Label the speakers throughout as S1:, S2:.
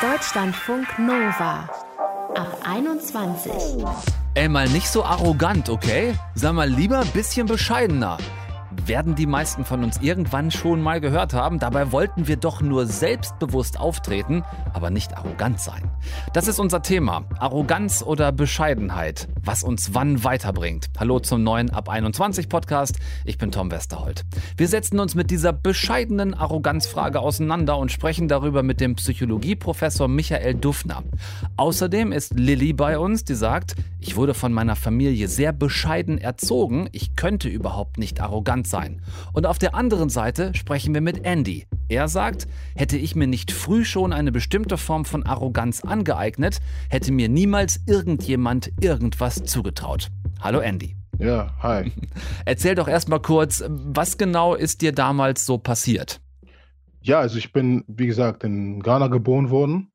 S1: Deutschlandfunk Nova ab 21.
S2: Ey, mal nicht so arrogant, okay? Sag mal lieber ein bisschen bescheidener werden die meisten von uns irgendwann schon mal gehört haben. Dabei wollten wir doch nur selbstbewusst auftreten, aber nicht arrogant sein. Das ist unser Thema. Arroganz oder Bescheidenheit. Was uns wann weiterbringt. Hallo zum neuen Ab 21 Podcast. Ich bin Tom Westerholt. Wir setzen uns mit dieser bescheidenen Arroganzfrage auseinander und sprechen darüber mit dem Psychologieprofessor Michael Dufner. Außerdem ist Lilly bei uns, die sagt, ich wurde von meiner Familie sehr bescheiden erzogen. Ich könnte überhaupt nicht arrogant sein. Und auf der anderen Seite sprechen wir mit Andy. Er sagt, hätte ich mir nicht früh schon eine bestimmte Form von Arroganz angeeignet, hätte mir niemals irgendjemand irgendwas zugetraut. Hallo Andy.
S3: Ja, hi.
S2: Erzähl doch erstmal kurz, was genau ist dir damals so passiert?
S3: Ja, also ich bin, wie gesagt, in Ghana geboren worden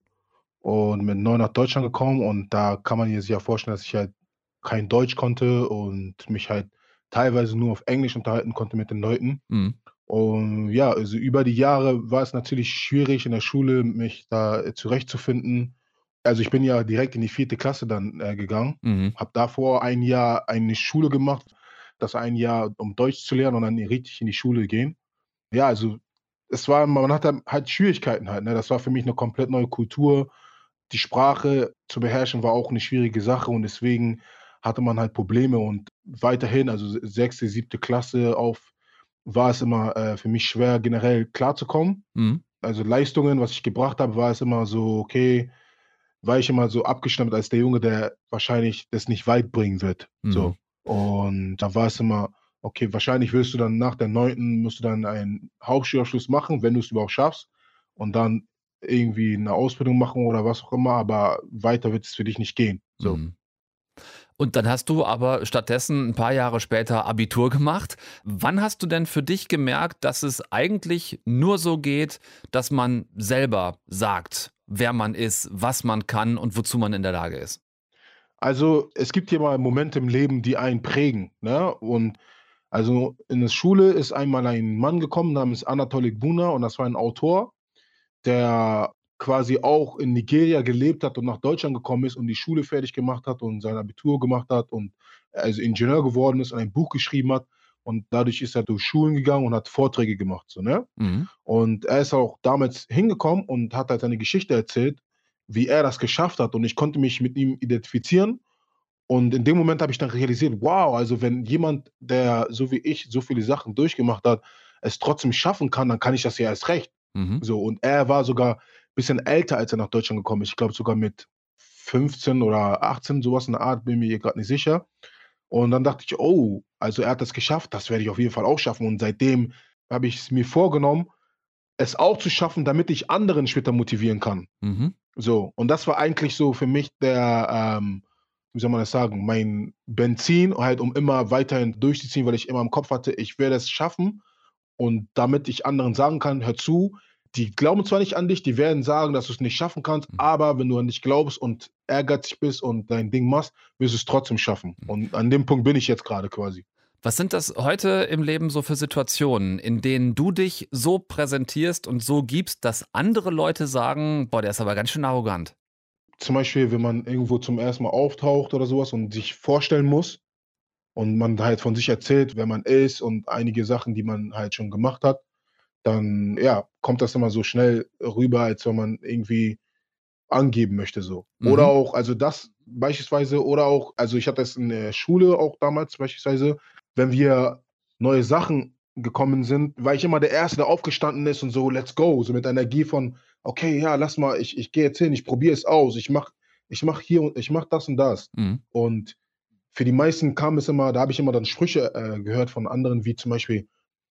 S3: und mit neun nach Deutschland gekommen und da kann man sich ja vorstellen, dass ich halt kein Deutsch konnte und mich halt teilweise nur auf Englisch unterhalten konnte mit den Leuten. Mhm. Und ja, also über die Jahre war es natürlich schwierig in der Schule, mich da zurechtzufinden. Also ich bin ja direkt in die vierte Klasse dann äh, gegangen, mhm. habe davor ein Jahr eine Schule gemacht, das ein Jahr, um Deutsch zu lernen und dann richtig in die Schule gehen. Ja, also es war, man hatte halt Schwierigkeiten halt. Ne? Das war für mich eine komplett neue Kultur. Die Sprache zu beherrschen war auch eine schwierige Sache und deswegen hatte man halt Probleme und weiterhin, also sechste, siebte Klasse auf, war es immer äh, für mich schwer, generell klarzukommen. Mhm. Also Leistungen, was ich gebracht habe, war es immer so, okay, war ich immer so abgestimmt als der Junge, der wahrscheinlich das nicht weit bringen wird. Mhm. So. Und da war es immer, okay, wahrscheinlich willst du dann nach der neunten, musst du dann einen Hauptschulabschluss machen, wenn du es überhaupt schaffst. Und dann irgendwie eine Ausbildung machen oder was auch immer, aber weiter wird es für dich nicht gehen. So. Mhm.
S2: Und dann hast du aber stattdessen ein paar Jahre später Abitur gemacht. Wann hast du denn für dich gemerkt, dass es eigentlich nur so geht, dass man selber sagt, wer man ist, was man kann und wozu man in der Lage ist?
S3: Also es gibt hier mal Momente im Leben, die einen prägen. Ne? Und also in der Schule ist einmal ein Mann gekommen namens Anatolik Buna und das war ein Autor, der quasi auch in Nigeria gelebt hat und nach Deutschland gekommen ist und die Schule fertig gemacht hat und sein Abitur gemacht hat und also Ingenieur geworden ist und ein Buch geschrieben hat. Und dadurch ist er durch Schulen gegangen und hat Vorträge gemacht. So, ne? Mhm. Und er ist auch damals hingekommen und hat halt seine Geschichte erzählt, wie er das geschafft hat. Und ich konnte mich mit ihm identifizieren. Und in dem Moment habe ich dann realisiert, wow, also wenn jemand, der so wie ich so viele Sachen durchgemacht hat, es trotzdem schaffen kann, dann kann ich das ja erst recht. Mhm. So, und er war sogar bisschen älter, als er nach Deutschland gekommen ist. Ich glaube sogar mit 15 oder 18, sowas in der Art, bin mir gerade nicht sicher. Und dann dachte ich, oh, also er hat das geschafft, das werde ich auf jeden Fall auch schaffen. Und seitdem habe ich es mir vorgenommen, es auch zu schaffen, damit ich anderen später motivieren kann. Mhm. So, und das war eigentlich so für mich der, ähm, wie soll man das sagen, mein Benzin, halt, um immer weiterhin durchzuziehen, weil ich immer im Kopf hatte, ich werde es schaffen. Und damit ich anderen sagen kann, hör zu, die glauben zwar nicht an dich, die werden sagen, dass du es nicht schaffen kannst, mhm. aber wenn du an dich glaubst und ehrgeizig bist und dein Ding machst, wirst du es trotzdem schaffen. Mhm. Und an dem Punkt bin ich jetzt gerade quasi.
S2: Was sind das heute im Leben so für Situationen, in denen du dich so präsentierst und so gibst, dass andere Leute sagen, boah, der ist aber ganz schön arrogant?
S3: Zum Beispiel, wenn man irgendwo zum ersten Mal auftaucht oder sowas und sich vorstellen muss und man halt von sich erzählt, wer man ist und einige Sachen, die man halt schon gemacht hat, dann ja, kommt das immer so schnell rüber, als wenn man irgendwie angeben möchte so. Mhm. Oder auch, also das beispielsweise, oder auch, also ich hatte das in der Schule auch damals beispielsweise, wenn wir neue Sachen gekommen sind, war ich immer der Erste, der aufgestanden ist und so, let's go, so mit Energie von, okay, ja, lass mal, ich, ich gehe jetzt hin, ich probiere es aus, ich mach, ich mach hier und ich mach das und das. Mhm. Und für die meisten kam es immer, da habe ich immer dann Sprüche äh, gehört von anderen, wie zum Beispiel,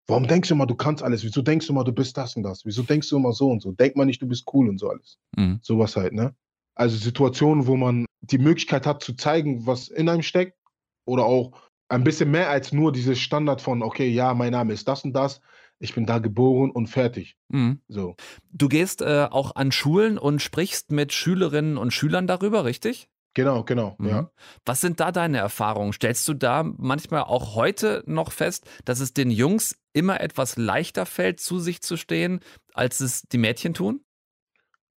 S3: Warum denkst du immer, du kannst alles? Wieso denkst du immer, du bist das und das? Wieso denkst du immer so und so? Denk mal nicht, du bist cool und so alles. Mhm. Sowas halt, ne? Also Situationen, wo man die Möglichkeit hat zu zeigen, was in einem steckt oder auch ein bisschen mehr als nur dieses Standard von, okay, ja, mein Name ist das und das, ich bin da geboren und fertig. Mhm. So.
S2: Du gehst äh, auch an Schulen und sprichst mit Schülerinnen und Schülern darüber, richtig?
S3: Genau, genau, mhm. ja.
S2: Was sind da deine Erfahrungen? Stellst du da manchmal auch heute noch fest, dass es den Jungs immer etwas leichter fällt, zu sich zu stehen, als es die Mädchen tun?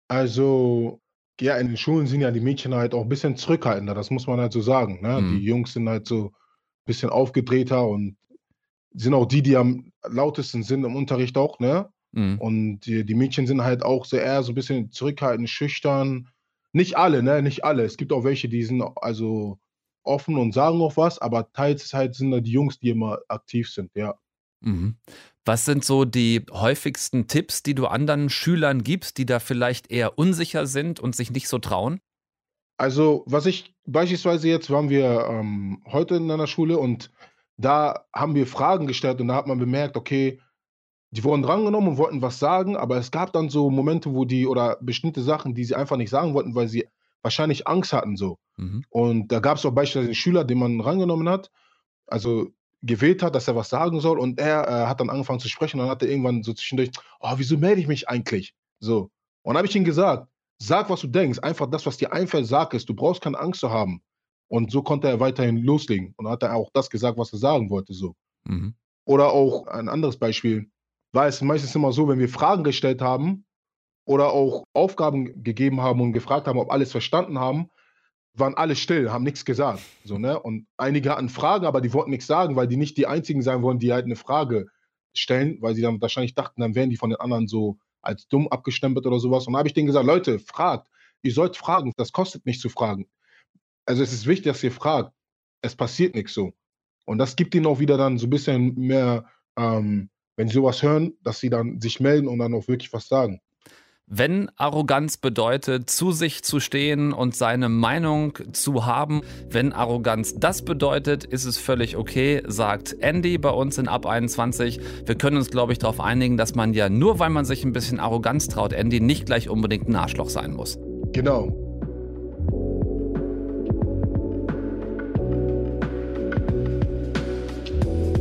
S3: Also, ja, in den Schulen sind ja die Mädchen halt auch 'n bisschen zurückhaltender, das muss man halt so sagen, ne? Die
S2: Mhm.
S3: Jungs sind halt so bisschen aufgedrehter und sind auch die, die am lautesten sind im Unterricht auch, ne?
S2: Mhm.
S3: Und die die Mädchen sind halt auch so eher so 'n bisschen zurückhaltend, schüchtern. Nicht alle, ne, nicht alle. Es gibt auch welche, die sind also offen und sagen auch was, aber teils halt sind da die Jungs, die immer aktiv sind, ja.
S2: Mhm. Was sind so die häufigsten Tipps, die du anderen Schülern gibst, die da vielleicht eher unsicher sind und sich nicht so trauen?
S3: Also, was ich beispielsweise jetzt waren wir, ähm, heute in einer Schule und da haben wir Fragen gestellt und da hat man bemerkt, okay, die wurden drangenommen und wollten was sagen, aber es gab dann so Momente, wo die oder bestimmte Sachen, die sie einfach nicht sagen wollten, weil sie wahrscheinlich Angst hatten so.
S2: Mhm.
S3: Und da gab's auch beispielsweise 'n Schüler, den man rangenommen hat, also gewählt hat, dass er was sagen soll und er, äh, hat dann angefangen zu sprechen und dann hat er irgendwann so zwischendurch: „Oh, wieso melde ich mich eigentlich?“ So. Und dann habe ich ihm gesagt: „Sag, was du denkst. Einfach das, was dir einfällt, sag es. Du brauchst keine Angst zu haben.“ Und so konnte er weiterhin loslegen. Und hat er auch das gesagt, was er sagen wollte so.
S2: Mhm.
S3: Oder auch ein anderes Beispiel, war es meistens immer so, wenn wir Fragen gestellt haben oder auch Aufgaben gegeben haben und gefragt haben, ob alles verstanden haben, waren alle still, haben nix gesagt, so, ne? Und einige hatten Fragen, aber die wollten nix sagen, weil die nicht die Einzigen sein wollen, die halt 'ne Frage stellen, weil sie dann wahrscheinlich dachten, dann wären die von den anderen so als dumm abgestempelt oder so was. Und dann habe ich denen gesagt: „Leute, fragt. Ihr sollt fragen. Das kostet nichts zu fragen. Also, es ist wichtig, dass ihr fragt. Es passiert nix so.“ Und das gibt ihnen auch wieder dann so 'n bisschen mehr, ähm, wenn sie so was hören, dass sie dann sich melden und dann auch wirklich was sagen.
S2: Wenn Arroganz bedeutet, zu sich zu stehen und seine Meinung zu haben, wenn Arroganz das bedeutet, ist es völlig okay, sagt Andy bei uns in Ab 21. Wir können uns, glaube ich, darauf einigen, dass man ja nur, weil man sich ein bisschen Arroganz traut, Andy, nicht gleich unbedingt 'n Arschloch sein muss.
S3: Genau.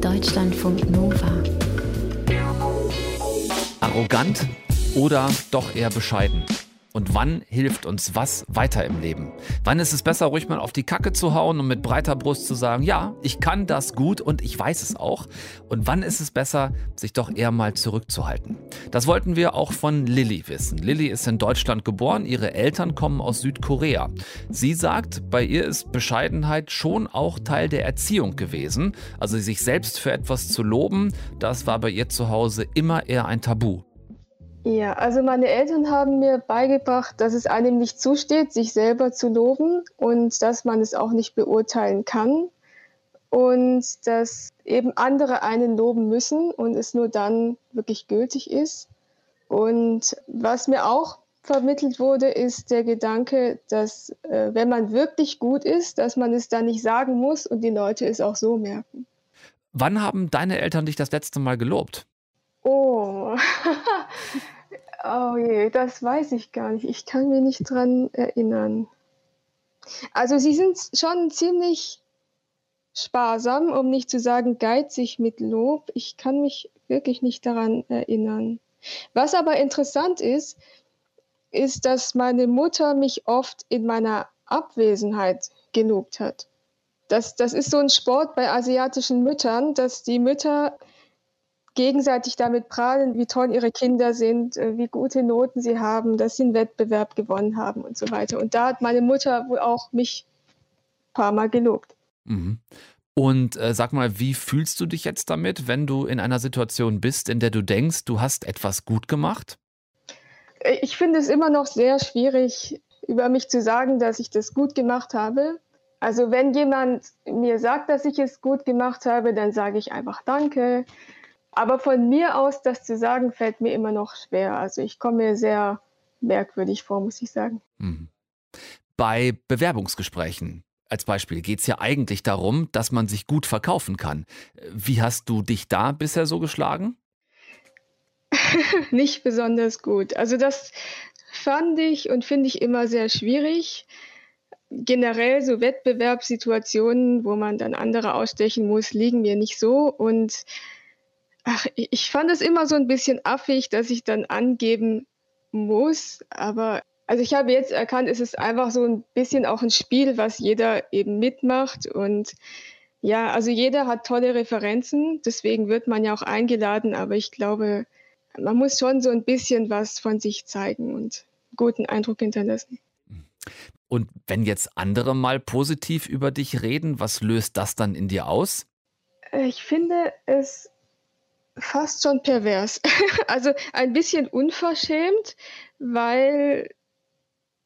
S1: Deutschlandfunk Nova.
S2: Arrogant oder doch eher bescheiden? Und wann hilft uns was weiter im Leben? Wann ist es besser, ruhig mal auf die Kacke zu hauen und mit breiter Brust zu sagen, ja, ich kann das gut und ich weiß es auch? Und wann ist es besser, sich doch eher mal zurückzuhalten? Das wollten wir auch von Lilly wissen. Lilly ist in Deutschland geboren, ihre Eltern kommen aus Südkorea. Sie sagt, bei ihr ist Bescheidenheit schon auch Teil der Erziehung gewesen. Also sich selbst für etwas zu loben, das war bei ihr zu Hause immer eher ein Tabu.
S4: Ja, also meine Eltern haben mir beigebracht, dass es einem nicht zusteht, sich selber zu loben und dass man es auch nicht beurteilen kann und dass eben andere einen loben müssen und es nur dann wirklich gültig ist. Und was mir auch vermittelt wurde, ist der Gedanke, dass, äh, wenn man wirklich gut ist, dass man es dann nicht sagen muss und die Leute es auch so merken.
S2: Wann haben deine Eltern dich das letzte Mal gelobt?
S4: Oh. Oh je, das weiß ich gar nicht. Ich kann mich nicht dran erinnern. Also, sie sind schon ziemlich sparsam, um nicht zu sagen geizig mit Lob. Ich kann mich wirklich nicht daran erinnern. Was aber interessant ist, ist, dass meine Mutter mich oft in meiner Abwesenheit gelobt hat. Das das ist so 'n Sport bei asiatischen Müttern, dass die Mütter gegenseitig damit prahlen, wie toll ihre Kinder sind, äh, wie gute Noten sie haben, dass sie 'n Wettbewerb gewonnen haben und so weiter. Und da hat meine Mutter wohl auch mich paarmal gelobt.
S2: Mhm. Und, äh, sag mal, wie fühlst du dich jetzt damit, wenn du in einer Situation bist, in der du denkst, du hast etwas gut gemacht?
S4: Äh, ich finde es immer noch sehr schwierig, über mich zu sagen, dass ich das gut gemacht habe. Also, wenn jemand mir sagt, dass ich es gut gemacht habe, dann sage ich einfach „Danke“. Aber von mir aus das zu sagen, fällt mir immer noch schwer. Also, ich komme mir sehr merkwürdig vor, muss ich sagen.
S2: Mhm. Bei Bewerbungsgesprächen als Beispiel geht's ja eigentlich darum, dass man sich gut verkaufen kann. Wie hast du dich da bisher so geschlagen?
S4: Nicht besonders gut. Also, das fand ich und finde ich immer sehr schwierig. Generell so Wettbewerbssituationen, wo man dann andere ausstechen muss, liegen mir nicht so und ach, ich fand es immer so 'n bisschen affig, dass ich dann angeben muss, aber also, ich habe jetzt erkannt, es ist einfach so 'n bisschen auch 'n Spiel, was jeder eben mitmacht und ja, also, jeder hat tolle Referenzen, deswegen wird man ja auch eingeladen, aber ich glaube, man muss schon so 'n bisschen was von sich zeigen und guten Eindruck hinterlassen.
S2: Und wenn jetzt andere mal positiv über dich reden, was löst das dann in dir aus?
S4: Ich finde es fast schon pervers. also ein bisschen unverschämt, weil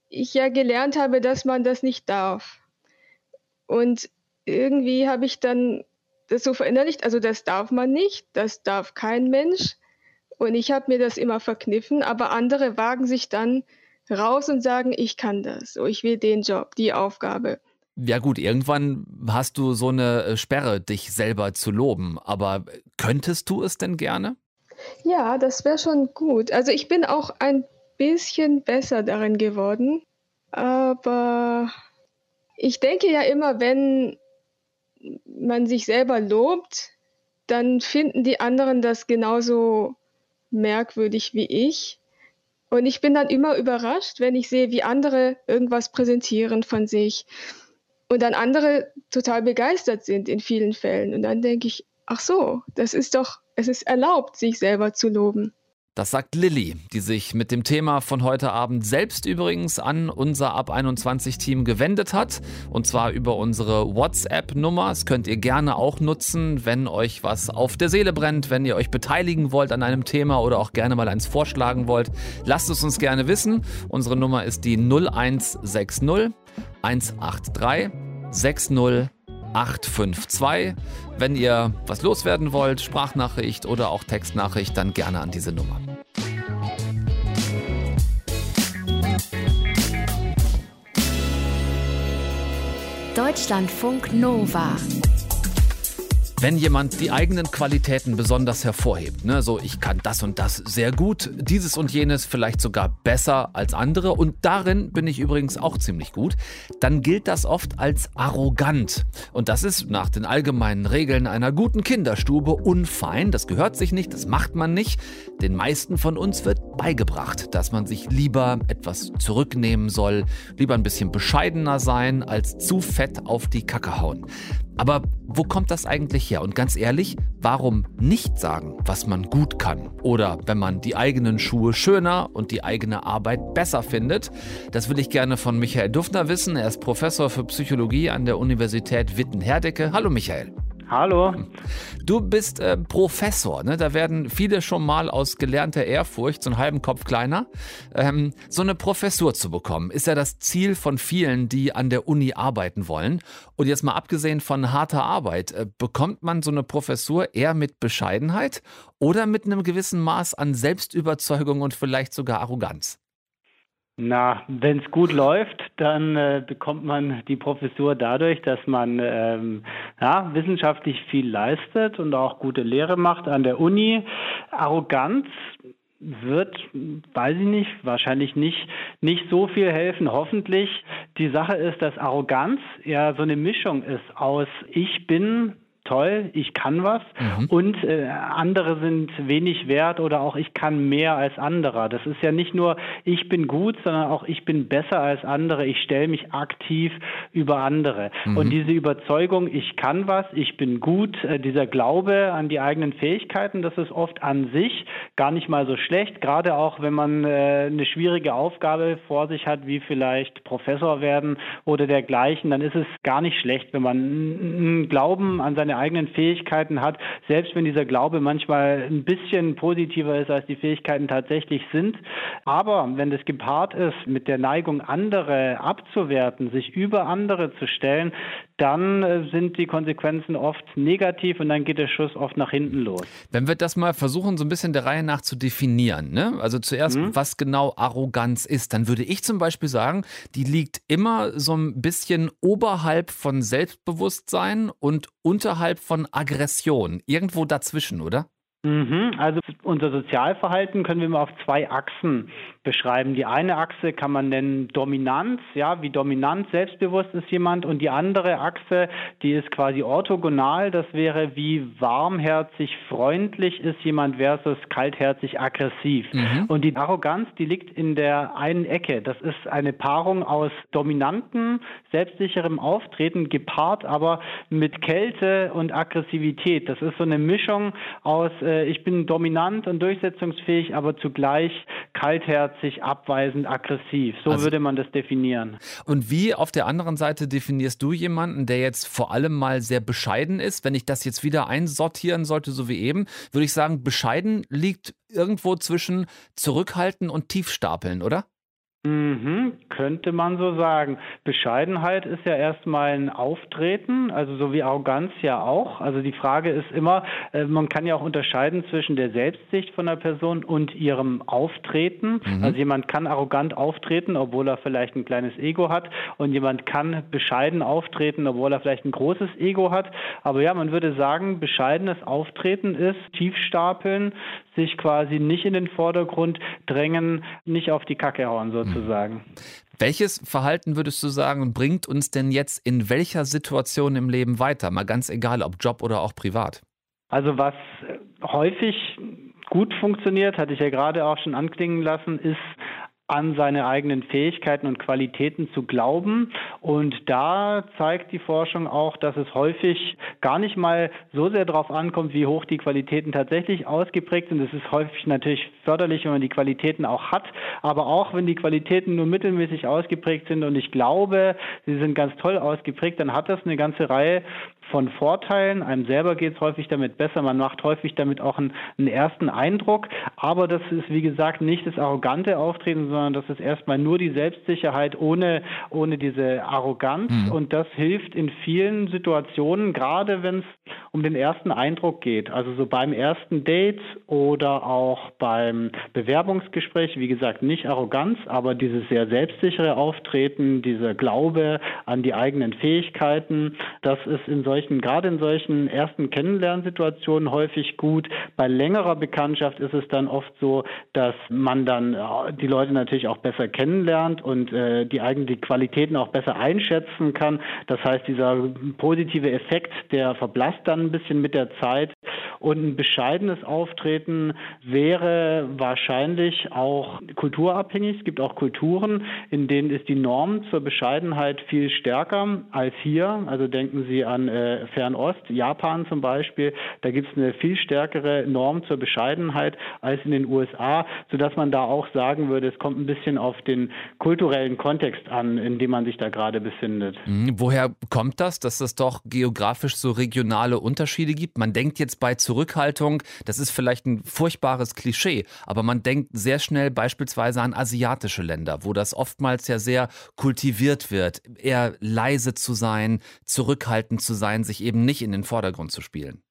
S4: ich ja gelernt habe, dass man das nicht darf. Und irgendwie habe ich dann das so verinnerlicht, also das darf man nicht, das darf kein Mensch. Und ich habe mir das immer verkniffen, aber andere wagen sich dann raus und sagen, ich kann das, so, ich will den Job, die Aufgabe.
S2: Ja gut, irgendwann hast du so eine äh, Sperre, dich selber zu loben. Aber könntest du es denn gerne?
S4: Ja, das wäre schon gut. Also ich bin auch ein bisschen besser darin geworden. Aber ich denke ja immer, wenn man sich selber lobt, dann finden die anderen das genauso merkwürdig wie ich. Und ich bin dann immer überrascht, wenn ich sehe, wie andere irgendwas präsentieren von sich und dann andere total begeistert sind in vielen Fällen. Und dann denke ich, ach so, das ist doch, es ist erlaubt, sich selber zu loben.
S2: Das sagt Lilly, die sich mit dem Thema von heute Abend selbst übrigens an unser Ab 21 Team gewendet hat. Und zwar über unsere WhatsApp-Nummer. Das könnt ihr gerne auch nutzen, wenn euch was auf der Seele brennt, wenn ihr euch beteiligen wollt an einem Thema oder auch gerne mal eins vorschlagen wollt. Lasst es uns gerne wissen. Unsere Nummer ist die 0160 183 60 852. Wenn ihr was loswerden wollt, Sprachnachricht oder auch Textnachricht, dann gerne an diese Nummer.
S1: Deutschlandfunk Nova
S2: wenn jemand die eigenen Qualitäten besonders hervorhebt, ne, so ich kann das und das sehr gut, dieses und jenes vielleicht sogar besser als andere und darin bin ich übrigens auch ziemlich gut, dann gilt das oft als arrogant. Und das ist nach den allgemeinen Regeln einer guten Kinderstube unfein, das gehört sich nicht, das macht man nicht. Den meisten von uns wird beigebracht, dass man sich lieber etwas zurücknehmen soll, lieber ein bisschen bescheidener sein, als zu fett auf die Kacke hauen. Aber wo kommt das eigentlich her? Und ganz ehrlich, warum nicht sagen, was man gut kann? Oder wenn man die eigenen Schuhe schöner und die eigene Arbeit besser findet? Das will ich gerne von Michael Dufner wissen. Er ist Professor für Psychologie an der Universität Witten-Herdecke. Hallo Michael.
S5: Hallo.
S2: Du bist äh, Professor, ne? da werden viele schon mal aus gelernter Ehrfurcht, so einen halben Kopf kleiner, ähm, so eine Professur zu bekommen. Ist ja das Ziel von vielen, die an der Uni arbeiten wollen. Und jetzt mal abgesehen von harter Arbeit, äh, bekommt man so eine Professur eher mit Bescheidenheit oder mit einem gewissen Maß an Selbstüberzeugung und vielleicht sogar Arroganz?
S5: Na, wenn es gut läuft, dann äh, bekommt man die Professur dadurch, dass man ähm, ja, wissenschaftlich viel leistet und auch gute Lehre macht an der Uni. Arroganz wird, weiß ich nicht, wahrscheinlich nicht, nicht so viel helfen, hoffentlich. Die Sache ist, dass Arroganz ja so eine Mischung ist aus ich bin toll, ich kann was mhm. und äh, andere sind wenig wert oder auch ich kann mehr als anderer. Das ist ja nicht nur ich bin gut, sondern auch ich bin besser als andere, ich stelle mich aktiv über andere. Mhm. Und diese Überzeugung, ich kann was, ich bin gut, äh, dieser Glaube an die eigenen Fähigkeiten, das ist oft an sich gar nicht mal so schlecht, gerade auch wenn man äh, eine schwierige Aufgabe vor sich hat, wie vielleicht Professor werden oder dergleichen, dann ist es gar nicht schlecht, wenn man einen Glauben an seine eigenen Fähigkeiten hat, selbst wenn dieser Glaube manchmal ein bisschen positiver ist, als die Fähigkeiten tatsächlich sind. Aber wenn das gepaart ist mit der Neigung, andere abzuwerten, sich über andere zu stellen, dann äh, sind die Konsequenzen oft negativ und dann geht der Schuss oft nach hinten los.
S2: Wenn wir das mal versuchen, so ein bisschen der Reihe nach zu definieren, ne? also zuerst, mhm. was genau Arroganz ist, dann würde ich zum Beispiel sagen, die liegt immer so ein bisschen oberhalb von Selbstbewusstsein und unterhalb von Aggression. Irgendwo dazwischen, oder?
S5: Mhm, also unser Sozialverhalten können wir mal auf zwei Achsen beschreiben. Die eine Achse kann man nennen Dominanz, ja, wie dominant selbstbewusst ist jemand und die andere Achse, die ist quasi orthogonal, das wäre wie warmherzig freundlich ist jemand versus kaltherzig aggressiv. Mhm. Und die Arroganz, die liegt in der einen Ecke. Das ist eine Paarung aus dominanten, selbstsicherem Auftreten gepaart aber mit Kälte und Aggressivität. Das ist so eine Mischung aus äh, ich bin dominant und durchsetzungsfähig, aber zugleich kaltherzig, abweisend, aggressiv. So also, würde man das definieren.
S2: Und wie auf der anderen Seite definierst du jemanden, der jetzt vor allem mal sehr bescheiden ist? Wenn ich das jetzt wieder einsortieren sollte, so wie eben, würde ich sagen, bescheiden liegt irgendwo zwischen zurückhalten und tiefstapeln, oder?
S5: Mhm, könnte man so sagen. Bescheidenheit ist ja erstmal ein Auftreten, also so wie Arroganz ja auch. Also die Frage ist immer, äh, man kann ja auch unterscheiden zwischen der Selbstsicht von der Person und ihrem Auftreten. Mhm. Also jemand kann arrogant auftreten, obwohl er vielleicht ein kleines Ego hat und jemand kann bescheiden auftreten, obwohl er vielleicht ein großes Ego hat. Aber ja, man würde sagen, bescheidenes Auftreten ist Tiefstapeln, sich quasi nicht in den Vordergrund drängen, nicht auf die Kacke hauen sozusagen.
S2: Welches Verhalten würdest du sagen, bringt uns denn jetzt in welcher Situation im Leben weiter? Mal ganz egal, ob Job oder auch privat.
S5: Also was häufig gut funktioniert, hatte ich ja gerade auch schon anklingen lassen, ist an seine eigenen Fähigkeiten und Qualitäten zu glauben. Und da zeigt die Forschung auch, dass es häufig gar nicht mal so sehr darauf ankommt, wie hoch die Qualitäten tatsächlich ausgeprägt sind. Es ist häufig natürlich förderlich, wenn man die Qualitäten auch hat, aber auch wenn die Qualitäten nur mittelmäßig ausgeprägt sind und ich glaube, sie sind ganz toll ausgeprägt, dann hat das eine ganze Reihe von Vorteilen. Einem selber geht es häufig damit besser. Man macht häufig damit auch einen, einen, ersten Eindruck. Aber das ist, wie gesagt, nicht das arrogante Auftreten, sondern das ist erstmal nur die Selbstsicherheit ohne, ohne diese Arroganz. Mhm. Und das hilft in vielen Situationen, gerade wenn es um den ersten Eindruck geht. Also so beim ersten Date oder auch beim Bewerbungsgespräch. Wie gesagt, nicht Arroganz, aber dieses sehr selbstsichere Auftreten, dieser Glaube an die eigenen Fähigkeiten, das ist in solchen gerade in solchen ersten Kennenlernsituationen häufig gut. Bei längerer Bekanntschaft ist es dann oft so, dass man dann äh, die Leute natürlich auch besser kennenlernt und äh, die eigenen Qualitäten auch besser einschätzen kann. Das heißt, dieser positive Effekt, der verblasst dann ein bisschen mit der Zeit. Und ein bescheidenes Auftreten wäre wahrscheinlich auch kulturabhängig. Es gibt auch Kulturen, in denen ist die Norm zur Bescheidenheit viel stärker als hier. Also denken Sie an äh, Fernost, Japan zum Beispiel. Da gibt es eine viel stärkere Norm zur Bescheidenheit als in den USA, sodass man da auch sagen würde, es kommt ein bisschen auf den kulturellen Kontext an, in dem man sich da gerade befindet.
S2: Mhm. Woher kommt das, dass es doch geografisch so regionale Unterschiede gibt? Man denkt jetzt bei Zurückhaltung, das ist vielleicht ein furchtbares Klischee, aber man denkt sehr schnell beispielsweise an asiatische Länder, wo das oftmals ja sehr kultiviert wird, eher leise zu sein, zurückhaltend zu sein, sich eben nicht in den Vordergrund zu spielen.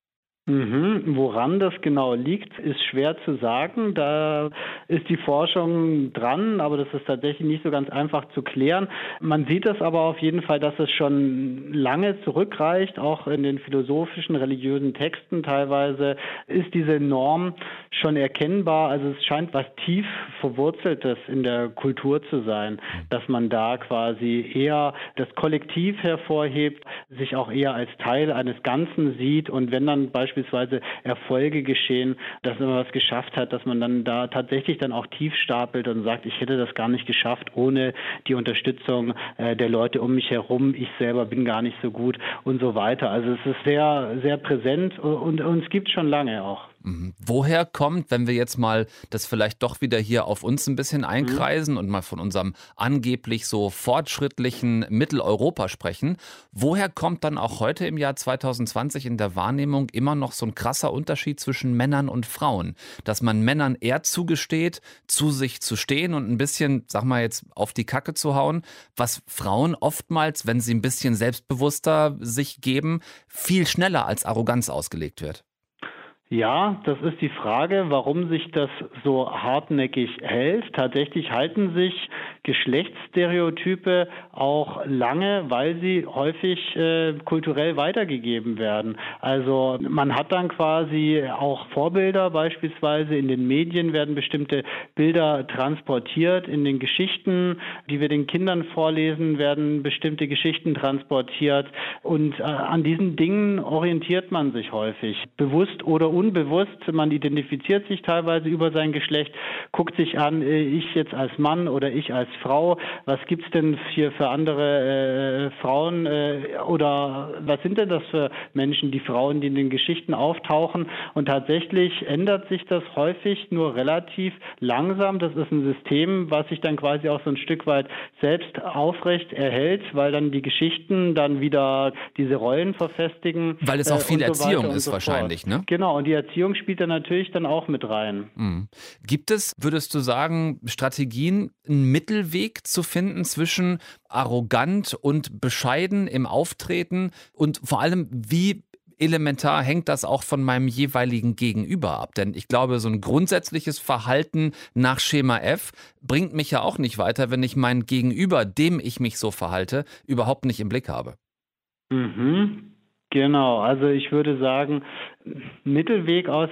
S5: Mhm. Woran das genau liegt, ist schwer zu sagen. Da ist die Forschung dran, aber das ist tatsächlich nicht so ganz einfach zu klären. Man sieht es aber auf jeden Fall, dass es schon lange zurückreicht, auch in den philosophischen, religiösen Texten teilweise ist diese Norm schon erkennbar. Also es scheint was tief verwurzeltes in der Kultur zu sein, dass man da quasi eher das Kollektiv hervorhebt, sich auch eher als Teil eines Ganzen sieht und wenn dann beispielsweise beispielsweise Erfolge geschehen, dass man was geschafft hat, dass man dann da tatsächlich dann auch tief stapelt und sagt, ich hätte das gar nicht geschafft ohne die Unterstützung äh, der Leute um mich herum. Ich selber bin gar nicht so gut und so weiter. Also es ist sehr, sehr präsent und, und es gibt schon lange auch.
S2: Mhm. Woher kommt, wenn wir jetzt mal das vielleicht doch wieder hier auf uns ein bisschen einkreisen mhm. und mal von unserem angeblich so fortschrittlichen Mitteleuropa sprechen, woher kommt dann auch heute im Jahr 2020 in der Wahrnehmung immer noch so ein krasser Unterschied zwischen Männern und Frauen? Dass man Männern eher zugesteht, zu sich zu stehen und ein bisschen, sag mal jetzt, auf die Kacke zu hauen, was Frauen oftmals, wenn sie ein bisschen selbstbewusster sich geben, viel schneller als Arroganz ausgelegt wird.
S5: Ja, das ist die Frage, warum sich das so hartnäckig hält. Tatsächlich halten sich Geschlechtsstereotype auch lange, weil sie häufig äh, kulturell weitergegeben werden. Also man hat dann quasi auch Vorbilder, beispielsweise in den Medien werden bestimmte Bilder transportiert, in den Geschichten, die wir den Kindern vorlesen, werden bestimmte Geschichten transportiert und äh, an diesen Dingen orientiert man sich häufig, bewusst oder unbewusst. Man identifiziert sich teilweise über sein Geschlecht, guckt sich an, äh, ich jetzt als Mann oder ich als als Frau? Was gibt es denn hier für andere äh, Frauen äh, oder was sind denn das für Menschen, die Frauen, die in den Geschichten auftauchen? Und tatsächlich ändert sich das häufig nur relativ langsam. Das ist ein System, was sich dann quasi auch so ein Stück weit selbst aufrecht erhält, weil dann die Geschichten dann wieder diese Rollen verfestigen.
S2: Weil es auch äh, viel Erziehung ist so wahrscheinlich, ne?
S5: Genau, und die Erziehung spielt dann natürlich dann auch mit rein.
S2: Mhm. Gibt es, würdest du sagen, Strategien, einen Mittelweg zu finden zwischen arrogant und bescheiden im Auftreten und vor allem, wie elementar hängt das auch von meinem jeweiligen Gegenüber ab. Denn ich glaube, so ein grundsätzliches Verhalten nach Schema F bringt mich ja auch nicht weiter, wenn ich mein Gegenüber, dem ich mich so verhalte, überhaupt nicht im Blick habe.
S5: Mhm. Genau, also ich würde sagen, Mittelweg aus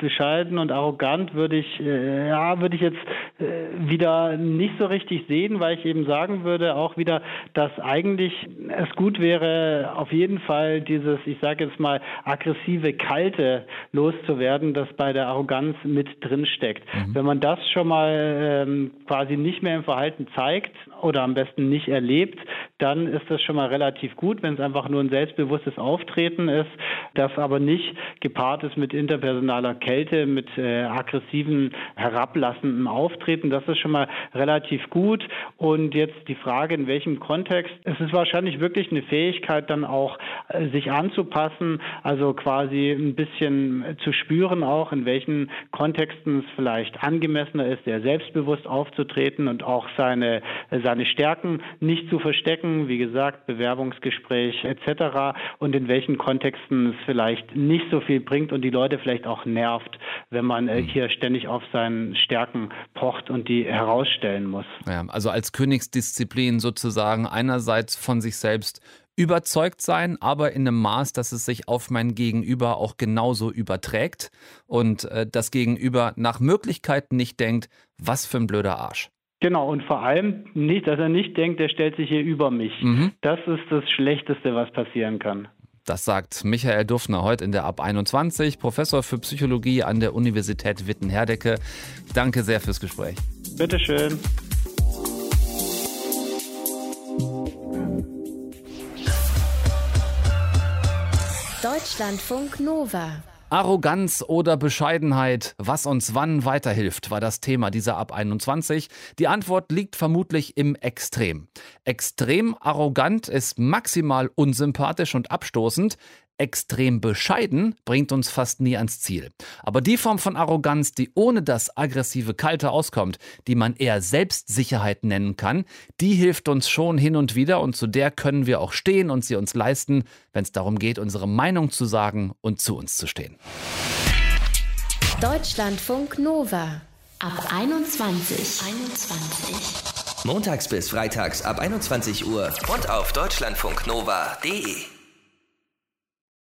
S5: bescheiden und arrogant würde ich, äh, ja, würde ich jetzt äh, wieder nicht so richtig sehen, weil ich eben sagen würde auch wieder, dass eigentlich es gut wäre, auf jeden Fall dieses, ich sage jetzt mal, aggressive, kalte loszuwerden, das bei der Arroganz mit drin steckt. Mhm. Wenn man das schon mal ähm, quasi nicht mehr im Verhalten zeigt oder am besten nicht erlebt, dann ist das schon mal relativ gut, wenn es einfach nur ein selbstbewusstes Auftreten ist, das aber nicht gepaart ist mit interpersonaler Kälte, mit äh, aggressiven, herablassenden Auftreten. Das ist schon mal relativ gut. Und jetzt die Frage, in welchem Kontext. Es ist wahrscheinlich wirklich eine Fähigkeit, dann auch äh, sich anzupassen, also quasi ein bisschen zu spüren auch, in welchen Kontexten es vielleicht angemessener ist, sehr selbstbewusst aufzutreten und auch seine, seine Stärken nicht zu verstecken wie gesagt, Bewerbungsgespräch etc. und in welchen Kontexten es vielleicht nicht so viel bringt und die Leute vielleicht auch nervt, wenn man mhm. hier ständig auf seinen Stärken pocht und die herausstellen muss.
S2: Ja, also als Königsdisziplin sozusagen einerseits von sich selbst überzeugt sein, aber in einem Maß, dass es sich auf mein Gegenüber auch genauso überträgt und äh, das Gegenüber nach Möglichkeit nicht denkt, was für ein blöder Arsch.
S5: Genau, und vor allem nicht, dass er nicht denkt, der stellt sich hier über mich. Mhm. Das ist das Schlechteste, was passieren kann.
S2: Das sagt Michael Duffner heute in der Ab 21, Professor für Psychologie an der Universität Witten-Herdecke. Danke sehr fürs Gespräch.
S5: Bitteschön.
S1: Deutschlandfunk Nova
S2: Arroganz oder Bescheidenheit, was uns wann weiterhilft, war das Thema dieser Ab 21. Die Antwort liegt vermutlich im Extrem. Extrem arrogant ist maximal unsympathisch und abstoßend extrem bescheiden bringt uns fast nie ans Ziel. Aber die Form von Arroganz, die ohne das aggressive Kalte auskommt, die man eher Selbstsicherheit nennen kann, die hilft uns schon hin und wieder und zu der können wir auch stehen und sie uns leisten, wenn es darum geht, unsere Meinung zu sagen und zu uns zu stehen.
S1: Deutschlandfunk Nova ab 21. 21.
S6: Montags bis freitags ab 21 Uhr und auf deutschlandfunknova.de.